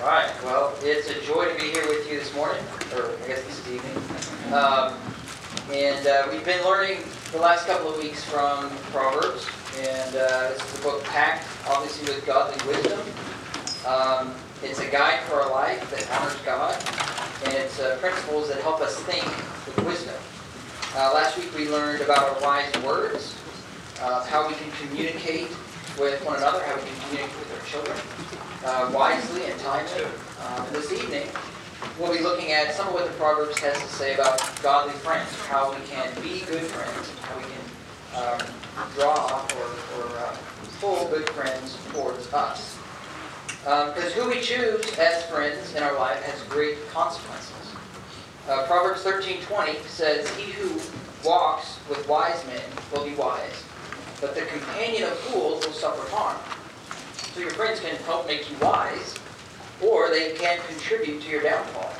Right. Well, it's a joy to be here with you this morning, or I guess this evening. Um, and uh, we've been learning the last couple of weeks from Proverbs, and uh, this is a book packed, obviously, with godly wisdom. Um, it's a guide for our life that honors God, and it's uh, principles that help us think with wisdom. Uh, last week we learned about our wise words, uh, how we can communicate with one another, how we can communicate with our children uh, wisely and timely. Um, and this evening, we'll be looking at some of what the Proverbs has to say about godly friends, how we can be good friends, how we can um, draw or, or uh, pull good friends towards us. Because um, who we choose as friends in our life has great consequences. Uh, Proverbs 13:20 says, "He who walks with wise men will be wise, but the companion of fools will suffer harm." So your friends can help make you wise, or they can contribute to your downfall.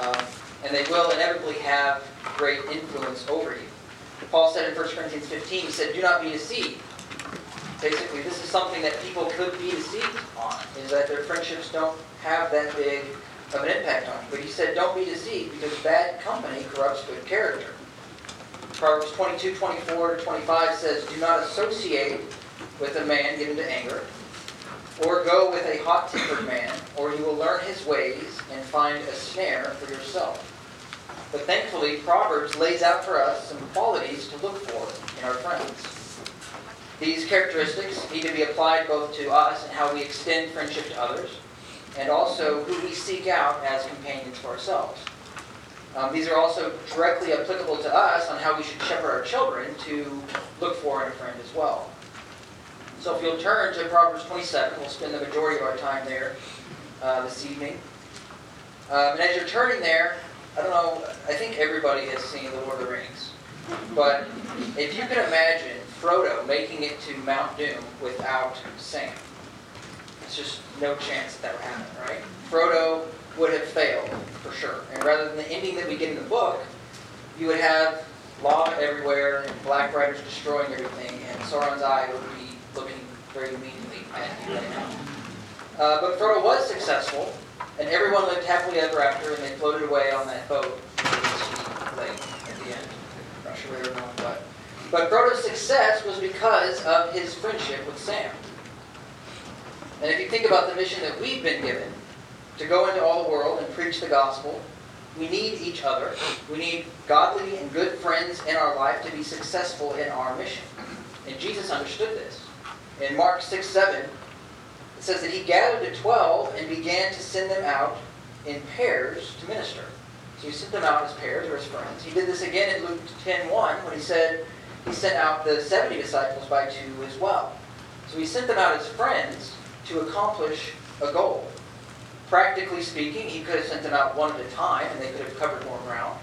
Um, and they will inevitably have great influence over you. Paul said in 1 Corinthians 15, he said, Do not be deceived. Basically, this is something that people could be deceived on, is that their friendships don't have that big of an impact on you. But he said, Don't be deceived, because bad company corrupts good character. Proverbs 22, 24 to 25 says, Do not associate with a man given to anger, or go with a hot tempered man, or you will learn his ways and find a snare for yourself. But thankfully, Proverbs lays out for us some qualities to look for in our friends. These characteristics need to be applied both to us and how we extend friendship to others, and also who we seek out as companions for ourselves. Um, these are also directly applicable to us on how we should shepherd our children to look for in a friend as well. So if you'll turn to Proverbs 27, we'll spend the majority of our time there uh, this evening. Um, and as you're turning there, I don't know, I think everybody has seen The Lord of the Rings. But if you can imagine Frodo making it to Mount Doom without Sam, it's just no chance that that would happen, right? Frodo would have failed, for sure. And rather than the ending that we get in the book, you would have lava everywhere and black riders destroying everything, and Sauron's eye would be looking very meanly at you right now. Uh, but Frodo was successful, and everyone lived happily ever after, and they floated away on that boat lake at the end. I'm not sure where everyone but. But Frodo's success was because of his friendship with Sam. And if you think about the mission that we've been given, to go into all the world and preach the gospel, we need each other. We need godly and good friends in our life to be successful in our mission. And Jesus understood this. In Mark 6 7, it says that he gathered the 12 and began to send them out in pairs to minister. So he sent them out as pairs or as friends. He did this again in Luke 10 1 when he said he sent out the 70 disciples by two as well. So he sent them out as friends to accomplish a goal. Practically speaking, he could have sent them out one at a time and they could have covered more ground.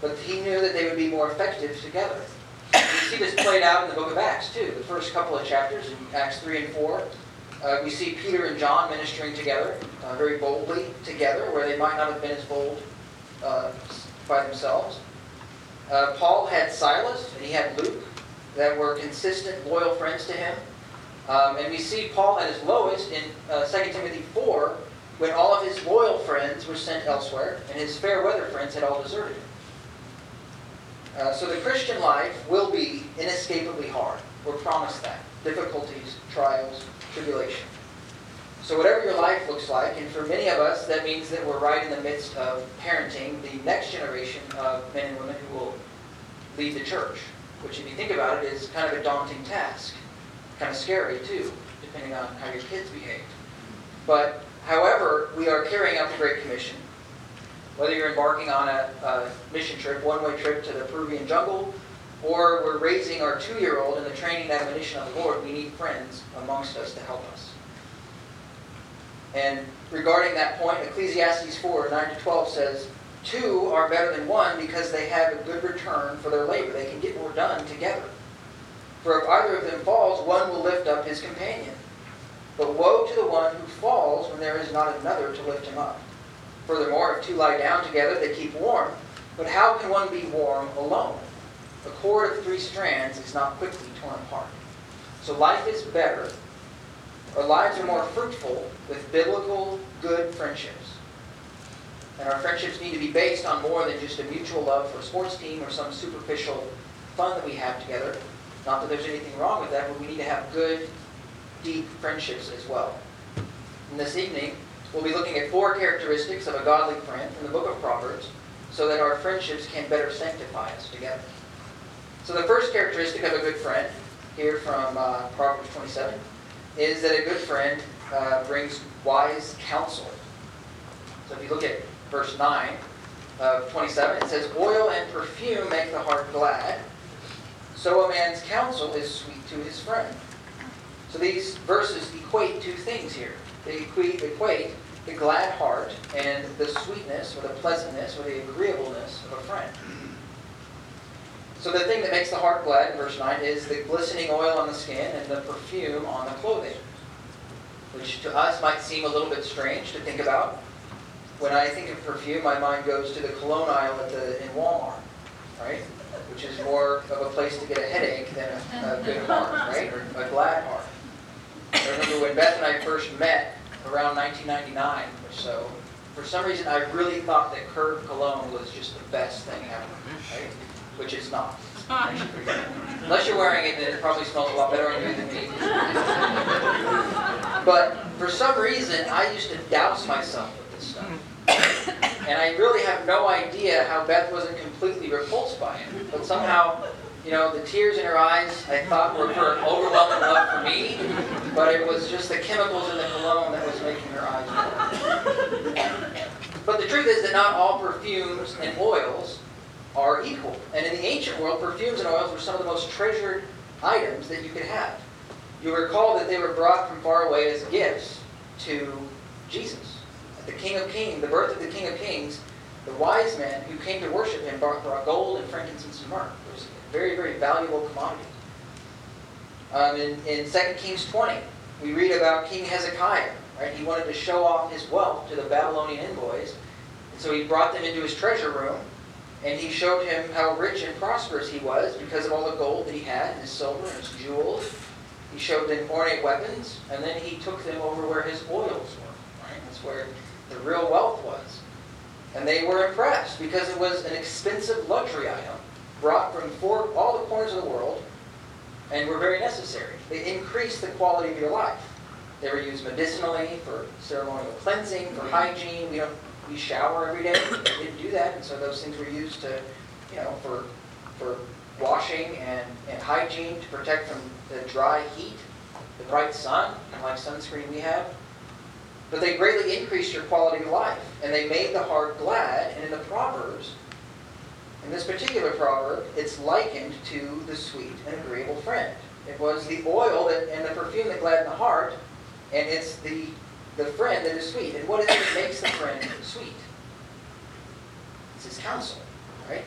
But he knew that they would be more effective together. We see this played out in the book of Acts, too. The first couple of chapters, in Acts 3 and 4, uh, we see Peter and John ministering together, uh, very boldly together, where they might not have been as bold uh, by themselves. Uh, Paul had Silas, and he had Luke, that were consistent, loyal friends to him. Um, and we see Paul at his lowest in uh, 2 Timothy 4, when all of his loyal friends were sent elsewhere, and his fair weather friends had all deserted him. Uh, so the Christian life will be inescapably hard. We're promised that. Difficulties, trials, tribulation. So whatever your life looks like, and for many of us, that means that we're right in the midst of parenting the next generation of men and women who will lead the church. Which, if you think about it, is kind of a daunting task. Kind of scary, too, depending on how your kids behave. But, however, we are carrying out the Great Commission whether you're embarking on a, a mission trip, one-way trip to the Peruvian jungle, or we're raising our two-year-old in the training and admonition of the Lord, we need friends amongst us to help us. And regarding that point, Ecclesiastes 4, 9 to 12 says, Two are better than one because they have a good return for their labor. They can get more done together. For if either of them falls, one will lift up his companion. But woe to the one who falls when there is not another to lift him up. Furthermore, if two lie down together, they keep warm. But how can one be warm alone? A cord of three strands is not quickly torn apart. So life is better our lives are more fruitful with biblical, good friendships. And our friendships need to be based on more than just a mutual love for a sports team or some superficial fun that we have together. Not that there's anything wrong with that, but we need to have good, deep friendships as well. And this evening, we'll be looking at four characteristics of a godly friend from the book of Proverbs so that our friendships can better sanctify us together. So the first characteristic of a good friend, here from uh, Proverbs 27, is that a good friend uh, brings wise counsel. So if you look at verse 9 of 27, it says, Oil and perfume make the heart glad, so a man's counsel is sweet to his friend. So these verses equate two things here. They equate, equate the glad heart and the sweetness or the pleasantness or the agreeableness of a friend. So the thing that makes the heart glad, in verse 9, is the glistening oil on the skin and the perfume on the clothing. Which to us might seem a little bit strange to think about. When I think of perfume, my mind goes to the cologne aisle at the, in Walmart, right? Which is more of a place to get a headache than a, a good heart, right? Or a glad heart. Remember when Beth and I first met around 1999 or so, for some reason I really thought that Curve cologne was just the best thing ever, right? which it's not. Unless you're wearing it, then it probably smells a lot better on you than me. but for some reason, I used to douse myself with this stuff. And I really have no idea how Beth wasn't completely repulsed by it. But somehow, you know, the tears in her eyes, I thought were for overwhelming love for me, but it was just the chemicals in the cologne that was making her eyes water. But the truth is that not all perfumes and oils are equal. And in the ancient world, perfumes and oils were some of the most treasured items that you could have. You recall that they were brought from far away as gifts to Jesus. The King of Kings, the birth of the King of Kings, the wise men who came to worship him brought, brought gold and frankincense and myrrh. It was a very, very valuable commodity. Um, in, in 2 Kings 20, we read about King Hezekiah. Right? He wanted to show off his wealth to the Babylonian envoys. And so he brought them into his treasure room and he showed him how rich and prosperous he was because of all the gold that he had, and his silver and his jewels. He showed them ornate weapons, and then he took them over where his oils were. Right? That's where the real wealth was. And they were impressed because it was an expensive luxury item brought from four, all the corners of the world and were very necessary. They increased the quality of your life. They were used medicinally for ceremonial cleansing, for mm-hmm. hygiene. We don't we shower every day. We didn't do that, and so those things were used to, you know, for for washing and, and hygiene to protect from the dry heat, the bright sun, and like sunscreen we have. But they greatly increased your quality of life, and they made the heart glad. And in the Proverbs, in this particular proverb, it's likened to the sweet and agreeable friend. It was the oil that, and the perfume that gladdened the heart, and it's the the friend that is sweet. And what is it that makes the friend sweet? It's his counsel, right?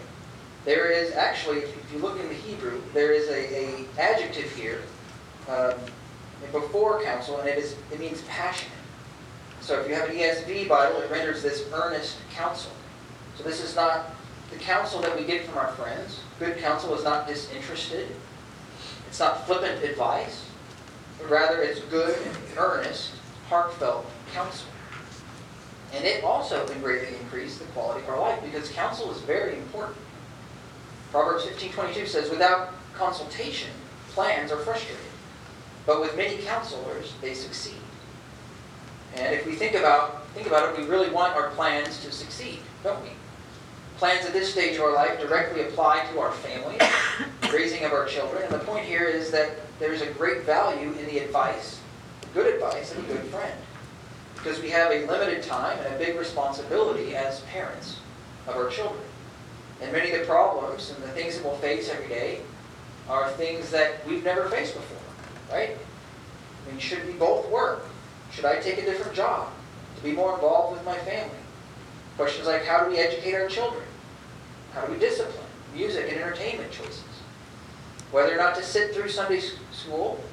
There is actually, if you look in the Hebrew, there is a, adjective here um, before counsel, and it is it means passionate. So if you have an ESV Bible, it renders this earnest counsel. So this is not the counsel that we get from our friends. Good counsel is not disinterested. It's not flippant advice, but rather it's good, earnest, heartfelt counsel. And it also can greatly increase the quality of our life because counsel is very important. Proverbs 15:22 says, "Without consultation, plans are frustrated, but with many counselors, they succeed." And if we think about think about it, we really want our plans to succeed, don't we? Plans at this stage of our life directly apply to our family, raising of our children, and the point here is that there's a great value in the advice good advice of a good friend. Because we have a limited time and a big responsibility as parents of our children. And many of the problems and the things that we'll face every day are things that we've never faced before, right? I mean, should we both work? Should I take a different job to be more involved with my family? Questions like how do we educate our children? How do we discipline? Music and entertainment choices. Whether or not to sit through Sunday school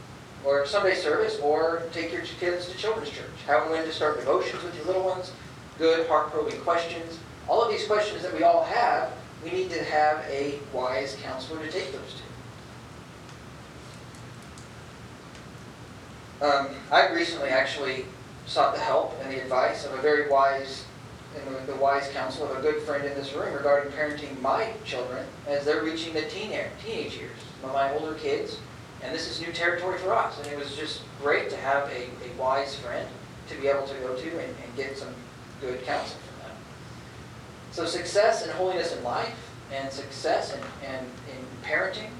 or Sunday service, or take your kids to children's church. How and when to start devotions with your little ones, good, heart-probing questions. All of these questions that we all have, we need to have a wise counselor to take those to. Um, I recently actually sought the help and the advice of a very wise and the, wise counsel of a good friend in this room regarding parenting my children as they're reaching the teen, teenage years, of my older kids. And this is new territory for us. And it was just great to have a, a wise friend to be able to go to and, and get some good counsel from them. So success and holiness in life and success and, and in parenting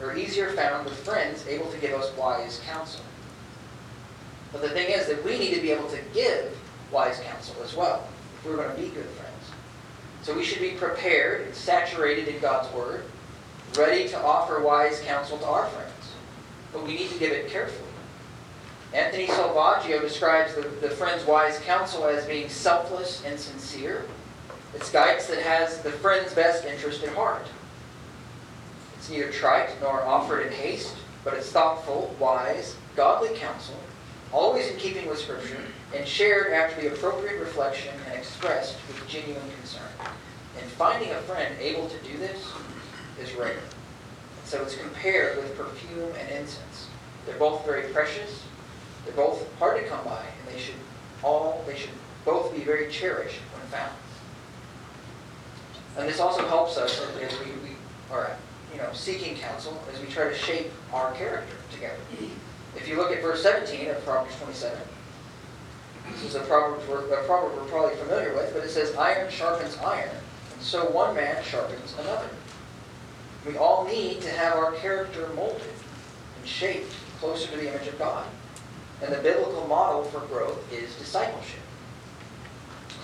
are easier found with friends able to give us wise counsel. But the thing is that we need to be able to give wise counsel as well if we're going to be good friends. So we should be prepared and saturated in God's Word, ready to offer wise counsel to our friends. But we need to give it carefully. Anthony Selvaggio describes the, the friend's wise counsel as being selfless and sincere. It's guidance that has the friend's best interest at heart. It's neither trite nor offered in haste, but it's thoughtful, wise, godly counsel, always in keeping with Scripture, and shared after the appropriate reflection and expressed with genuine concern. And finding a friend able to do this is rare. So it's compared with perfume and incense. They're both very precious. They're both hard to come by, and they should all they should both be very cherished when found. And this also helps us as we, we are you know seeking counsel as we try to shape our character together. If you look at verse 17 of Proverbs 27, this is a proverb, a proverb we're probably familiar with, but it says, Iron sharpens iron, and so one man sharpens another. We all need to have our character molded and shaped closer to the image of God. And the biblical model for growth is discipleship.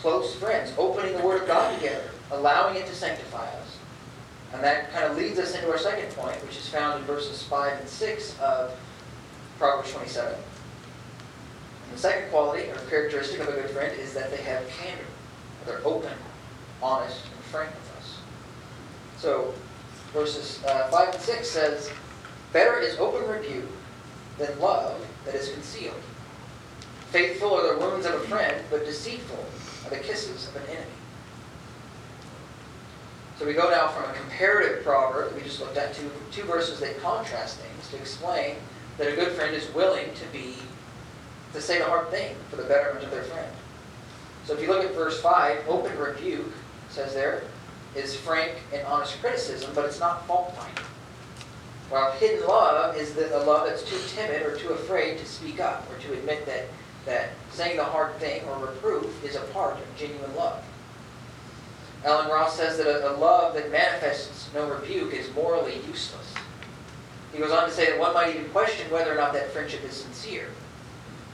Close friends, opening the Word of God together, allowing it to sanctify us. And that kind of leads us into our second point, which is found in verses 5 and 6 of Proverbs 27. And the second quality or characteristic of a good friend is that they have candor. They're open, honest, and frank with us. So verses uh, 5 and 6 says, Better is open rebuke than love that is concealed. Faithful are the wounds of a friend, but deceitful are the kisses of an enemy. So we go now from a comparative proverb that we just looked at to two verses that contrast things to explain that a good friend is willing to be to say the hard thing for the betterment of their friend. So if you look at verse 5, open rebuke says there, is frank and honest criticism, but it's not fault finding. While hidden love is the, a love that's too timid or too afraid to speak up or to admit that, that saying the hard thing or reproof is a part of genuine love. Allen Ross says that a, a love that manifests no rebuke is morally useless. He goes on to say that one might even question whether or not that friendship is sincere.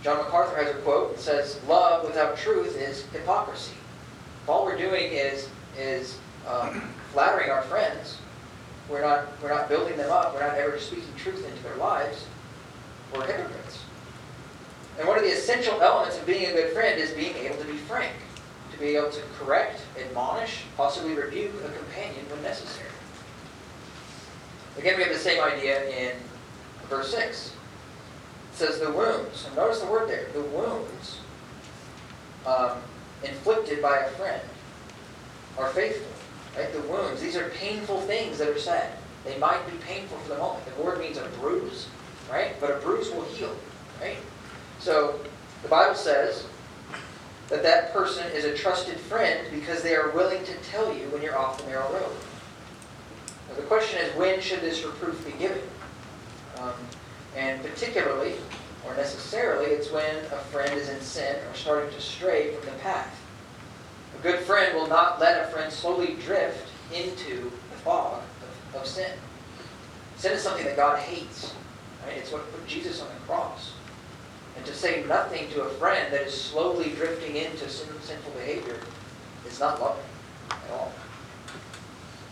John MacArthur has a quote that says, Love without truth is hypocrisy. If all we're doing is, is um, flattering our friends. We're not, we're not building them up. We're not ever speaking truth into their lives. We're hypocrites. And one of the essential elements of being a good friend is being able to be frank, to be able to correct, admonish, possibly rebuke a companion when necessary. Again, we have the same idea in verse 6. It says the wounds, and notice the word there, the wounds um, inflicted by a friend are faithful. Right? The wounds, these are painful things that are said. They might be painful for the moment. The word means a bruise, right? But a bruise will heal, right? So the Bible says that that person is a trusted friend because they are willing to tell you when you're off the narrow road. Now the question is, when should this reproof be given? Um, and particularly, or necessarily, it's when a friend is in sin or starting to stray from the path A good friend will not let a friend slowly drift into the fog of, of sin. Sin is something that God hates. Right? It's what put Jesus on the cross. And to say nothing to a friend that is slowly drifting into sin, sinful behavior is not loving at all.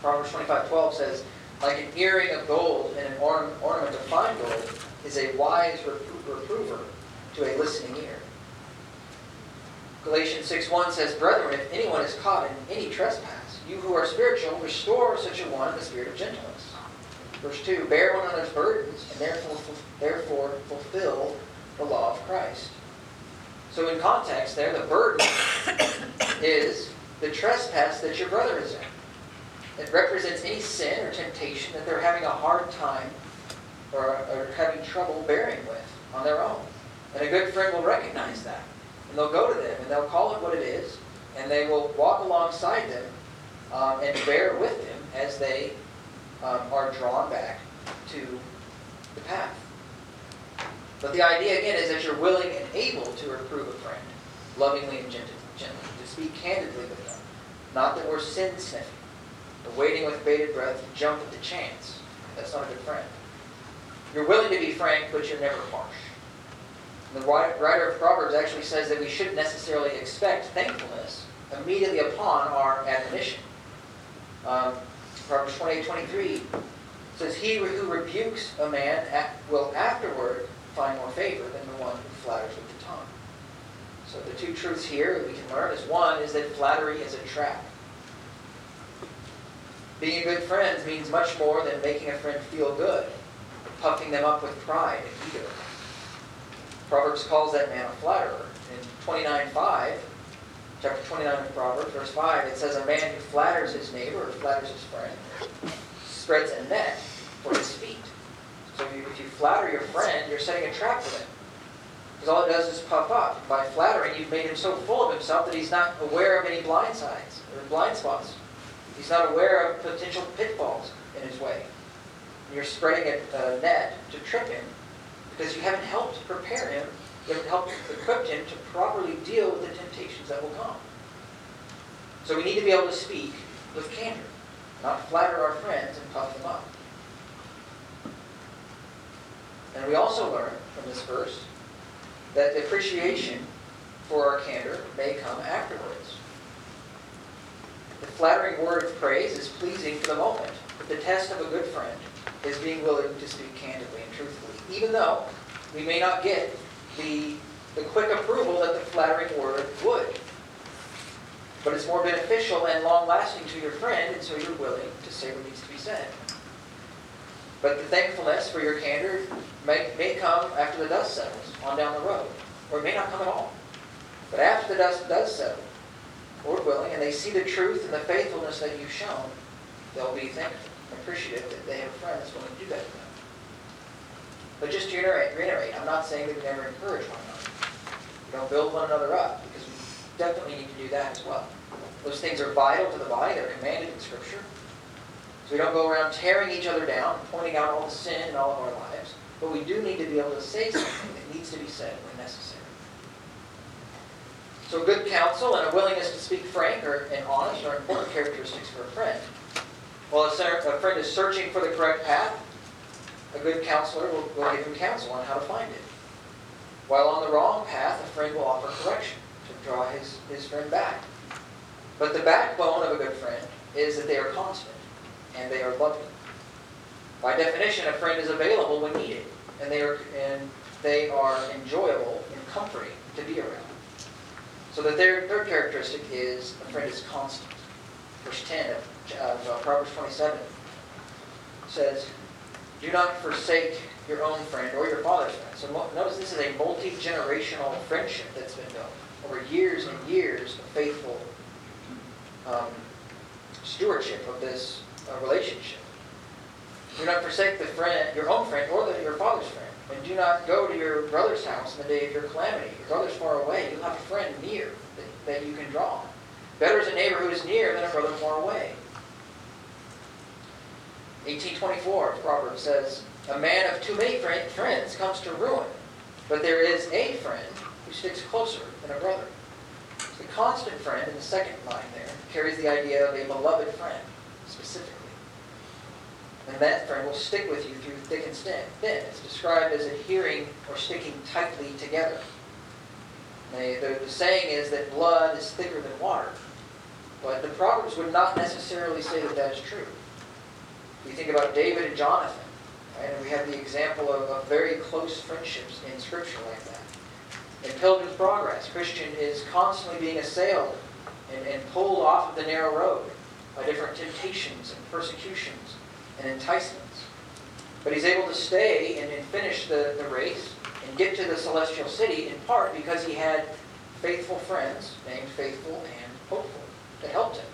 Proverbs 25:12 says, like an earring of gold and an ornament of fine gold is a wise reprover to a listening ear. Galatians 6.1 says, Brethren, if anyone is caught in any trespass, you who are spiritual, restore such a one in the spirit of gentleness. Verse 2, Bear one another's burdens, and therefore, therefore fulfill the law of Christ. So in context there, the burden is the trespass that your brother is in. It represents any sin or temptation that they're having a hard time or, or having trouble bearing with on their own. And a good friend will recognize that. And they'll go to them and they'll call it what it is. And they will walk alongside them um, and bear with them as they um, are drawn back to the path. But the idea again is that you're willing and able to reprove a friend, lovingly and gently, to speak candidly with them. Not that we're sin sniffing, waiting with bated breath to jump at the chance. That's not a good friend. You're willing to be frank, but you're never harsh. The writer of Proverbs actually says that we shouldn't necessarily expect thankfulness immediately upon our admonition. Um, Proverbs 28, 23 says, He who rebukes a man will afterward find more favor than the one who flatters with the tongue. So the two truths here that we can learn is one is that flattery is a trap. Being good friends means much more than making a friend feel good, puffing them up with pride and ego. Proverbs calls that man a flatterer. In 29.5, chapter 29 of Proverbs, verse 5, it says, A man who flatters his neighbor or flatters his friend spreads a net for his feet. So if you, if you flatter your friend, you're setting a trap for them. Because all it does is puff up. By flattering, you've made him so full of himself that he's not aware of any blind sides or blind spots. He's not aware of potential pitfalls in his way. And you're spreading a, net to trip him because you haven't helped prepare him, you haven't helped equip him to properly deal with the temptations that will come. So we need to be able to speak with candor, not flatter our friends and puff them up. And we also learn from this verse that the appreciation for our candor may come afterwards. The flattering word of praise is pleasing for the moment, but the test of a good friend is being willing to speak candidly and truthfully, even though we may not get the, the quick approval that the flattering word would. But it's more beneficial and long-lasting to your friend, and so you're willing to say what needs to be said. But the thankfulness for your candor may, may come after the dust settles on down the road, or it may not come at all. But after the dust does settle, Lord willing, and they see the truth and the faithfulness that you've shown, they'll be thankful and appreciative that they have a friend that's willing to do that for them. But just to reiterate, I'm not saying that we never encourage one another. We don't build one another up, because we definitely need to do that as well. Those things are vital to the body. They're commanded in Scripture. So we don't go around tearing each other down, and pointing out all the sin in all of our lives. But we do need to be able to say something that needs to be said when necessary. So good counsel and a willingness to speak frank or, and honest are important characteristics for a friend. While a friend is searching for the correct path, a good counselor will, will give him counsel on how to find it. While on the wrong path, a friend will offer correction to draw his, his friend back. But the backbone of a good friend is that they are constant and they are loving. By definition, a friend is available when needed, and they are and they are enjoyable and comforting to be around. So the third, third characteristic is a friend is constant. Verse 10 of, of uh, Proverbs 27 says, Do not forsake your own friend or your father's friend. So notice this is a multi-generational friendship that's been built over years and years of faithful um, stewardship of this uh, relationship. Do not forsake the friend, your own friend or the, your father's friend. And do not go to your brother's house in the day of your calamity. Your brother's far away. you'll have a friend near that, that you can draw on. Better is a neighbor who is near than a brother far away. 1824, Proverbs says, A man of too many friends comes to ruin, but there is a friend who sticks closer than a brother. The constant friend in the second line there carries the idea of a beloved friend, specifically. And that friend will stick with you through thick and thin. It's described as adhering or sticking tightly together. The, the, the saying is that blood is thicker than water. But the Proverbs would not necessarily say that that is true. We think about David and Jonathan, right? and we have the example of, of very close friendships in Scripture like that. In Pilgrim's Progress, Christian is constantly being assailed and, and pulled off of the narrow road by different temptations and persecutions and enticements. But he's able to stay and, and finish the, the race and get to the celestial city in part because he had faithful friends named Faithful and Hopeful that helped him.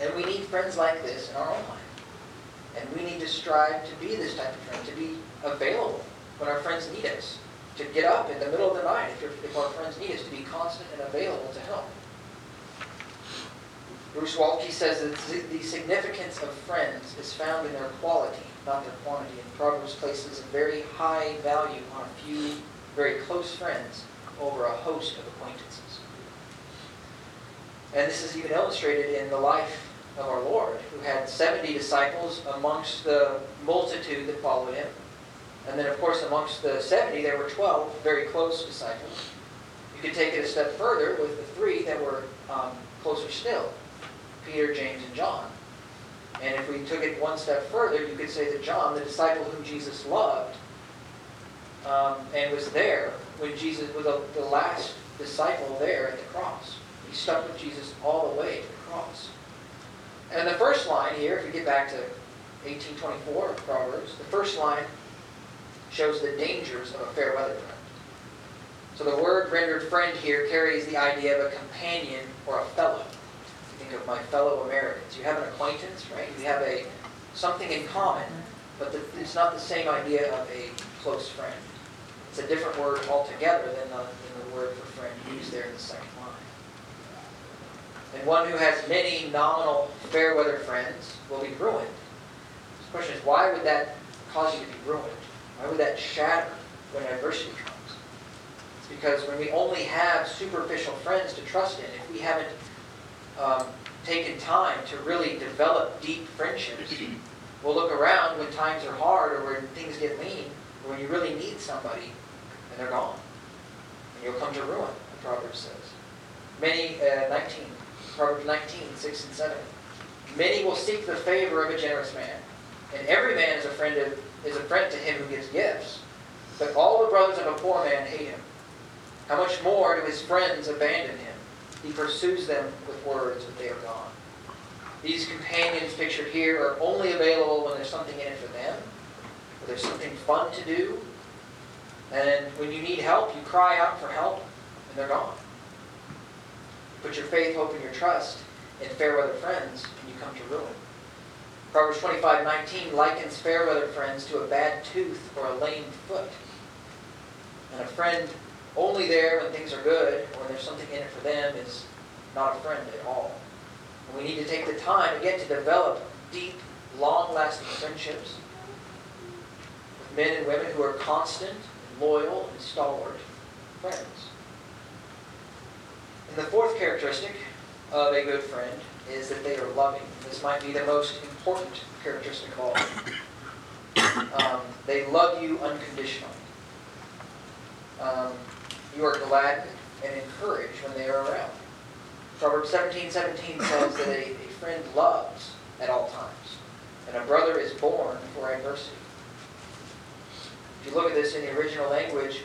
And we need friends like this in our own life. And we need to strive to be this type of friend, to be available when our friends need us. to get up in the middle of the night if, if our friends need us, to be constant and available to help. Bruce Waltke says that the significance of friends is found in their quality, not their quantity. And Proverbs places a very high value on a few very close friends over a host of acquaintances. And this is even illustrated in the life of our Lord, who had 70 disciples amongst the multitude that followed him. And then, of course, amongst the 70, there were 12 very close disciples. You could take it a step further with the three that were um, closer still Peter, James, and John. And if we took it one step further, you could say that John, the disciple whom Jesus loved, um, and was there when Jesus was the, the last disciple there at the cross. He stuck with Jesus all the way to the cross. And the first line here, if we get back to 1824 of Proverbs, the first line shows the dangers of a fair weather friend. So the word rendered friend here carries the idea of a companion or a fellow think of my fellow Americans. You have an acquaintance, right? You have a something in common, but the, it's not the same idea of a close friend. It's a different word altogether than the, than the word for friend used there in the second line. And one who has many nominal fair weather friends will be ruined. The question is, why would that cause you to be ruined? Why would that shatter when adversity comes? It's because when we only have superficial friends to trust in, if we haven't um, taken time to really develop deep friendships. We'll look around when times are hard or when things get lean, or when you really need somebody, and they're gone. And you'll come to ruin, the Proverbs says. Many, uh, 19, Proverbs 19, 6 and 7. Many will seek the favor of a generous man, and every man is a friend of, is a friend to him who gives gifts. But all the brothers of a poor man hate him. How much more do his friends abandon him? Pursues them with words, but they are gone. These companions pictured here are only available when there's something in it for them, or there's something fun to do. And when you need help, you cry out for help, and they're gone. Put your faith, hope, and your trust in fair weather friends, and you come to ruin. Proverbs 25, 19 likens fair weather friends to a bad tooth or a lame foot. And a friend only there when things are good or when there's something in it for them is not a friend at all. And we need to take the time, again, to develop deep, long-lasting friendships with men and women who are constant, loyal, and stalwart friends. And the fourth characteristic of a good friend is that they are loving. This might be the most important characteristic of all. Um, they love you unconditionally. Um, you are glad and encouraged when they are around. Proverbs 17, 17 says that a, a friend loves at all times, and a brother is born for adversity. If you look at this in the original language,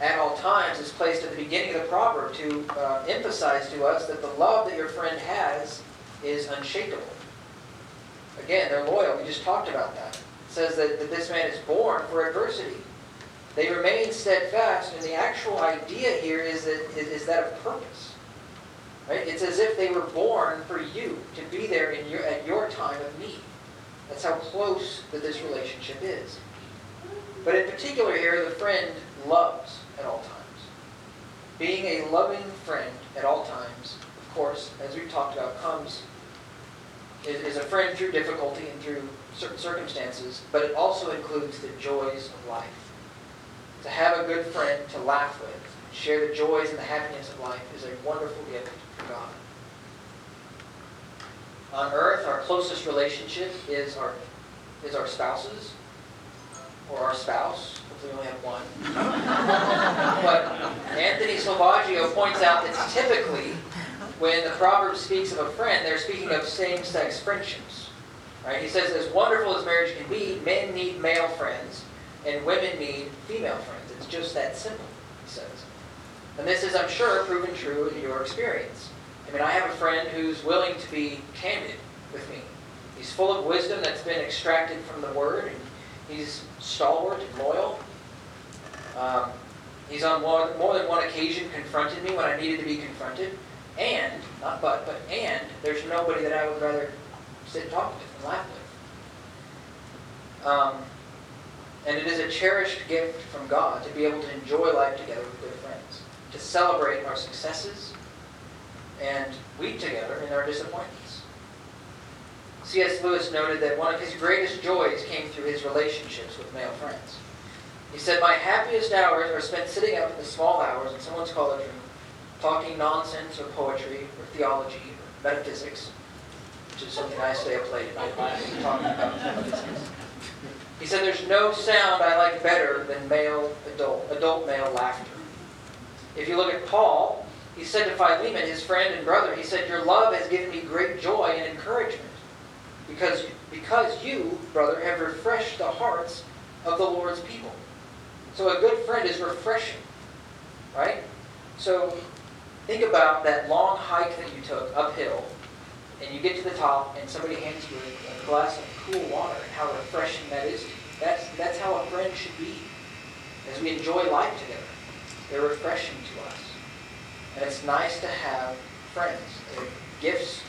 at all times is placed at the beginning of the proverb to uh, emphasize to us that the love that your friend has is unshakable. Again, they're loyal. We just talked about that. It says that, that this man is born for adversity. They remain steadfast, and the actual idea here is that is that of purpose. Right? It's as if they were born for you to be there in your, at your time of need. That's how close that this relationship is. But in particular here, the friend loves at all times. Being a loving friend at all times, of course, as we've talked about, comes is, is a friend through difficulty and through certain circumstances, but it also includes the joys of life to have a good friend to laugh with, share the joys and the happiness of life is a wonderful gift from God. On earth, our closest relationship is our, is our spouses or our spouse. Hopefully we only have one. but Anthony Selvaggio points out that typically when the proverb speaks of a friend, they're speaking of same-sex friendships. Right? He says, as wonderful as marriage can be, men need male friends, and women need female friends. It's just that simple, he says. And this is, I'm sure, proven true in your experience. I mean, I have a friend who's willing to be candid with me. He's full of wisdom that's been extracted from the Word, and he's stalwart and loyal. Um, he's on more, more than one occasion confronted me when I needed to be confronted. And, not but, but and, there's nobody that I would rather sit and talk with and laugh with. Um, And it is a cherished gift from God to be able to enjoy life together with good friends, to celebrate our successes and weep together in our disappointments. C.S. Lewis noted that one of his greatest joys came through his relationships with male friends. He said, My happiest hours are spent sitting up in the small hours in someone's college room, talking nonsense or poetry or theology or metaphysics, which is something I stay up late at night talking about metaphysics. He said, There's no sound I like better than male adult, adult male laughter. If you look at Paul, he said to Philemon, his friend and brother, he said, Your love has given me great joy and encouragement, because, because you, brother, have refreshed the hearts of the Lord's people. So a good friend is refreshing, right? So think about that long hike that you took uphill, and you get to the top, and somebody hands you a glass of cool water, and how refreshing that is. That's, that's how a friend should be. As we enjoy life together, they're refreshing to us. And it's nice to have friends. They're gifts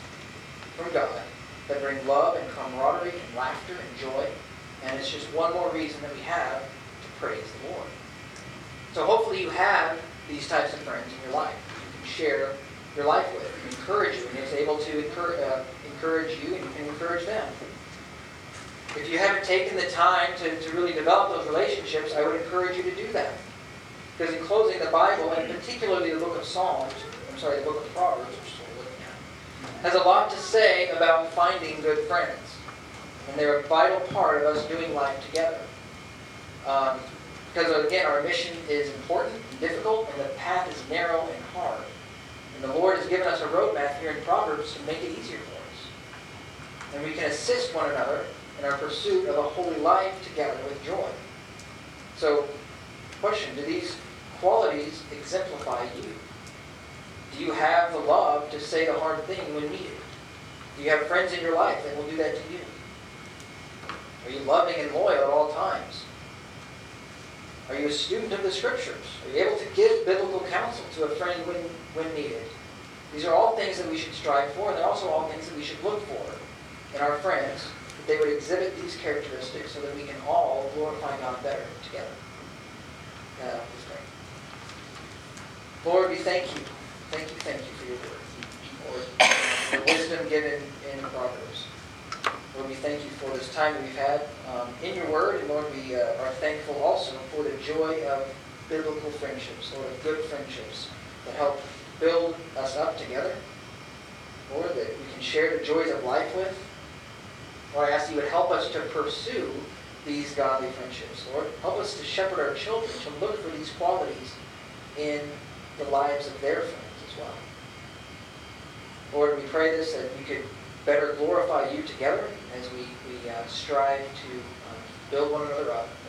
from God that bring love and camaraderie and laughter and joy. And it's just one more reason that we have to praise the Lord. So hopefully you have these types of friends in your life. You can share your life with, and encourage you, and it's able to encourage, uh, encourage you and can encourage them. If you haven't taken the time to, to really develop those relationships, I would encourage you to do that. Because in closing, the Bible, and particularly the book of Psalms, I'm sorry, the book of Proverbs, has a lot to say about finding good friends. And they're a vital part of us doing life together. Um, because again, our mission is important and difficult, and the path is narrow and hard. And the Lord has given us a roadmap here in Proverbs to make it easier for us. And we can assist one another in our pursuit of a holy life together with joy. So, question, do these qualities exemplify you? Do you have the love to say the hard thing when needed? Do you have friends in your life that will do that to you? Are you loving and loyal at all times? Are you a student of the Scriptures? Are you able to give biblical counsel to a friend when, when needed? These are all things that we should strive for, and they're also all things that we should look for in our friends, that they would exhibit these characteristics so that we can all glorify God better together. Uh. Lord, we thank you. Thank you, thank you for your word. Lord, the wisdom given in Proverbs. Lord, we thank you for this time that we've had um, in your word. And Lord, we uh, are thankful also for the joy of biblical friendships, Lord, of good friendships that help build us up together. Lord, that we can share the joys of life with. Lord, I ask you would help us to pursue these godly friendships. Lord, help us to shepherd our children, to look for these qualities in the lives of their friends as well. Lord, we pray this that you could better glorify you together as we, we uh, strive to um, build one another up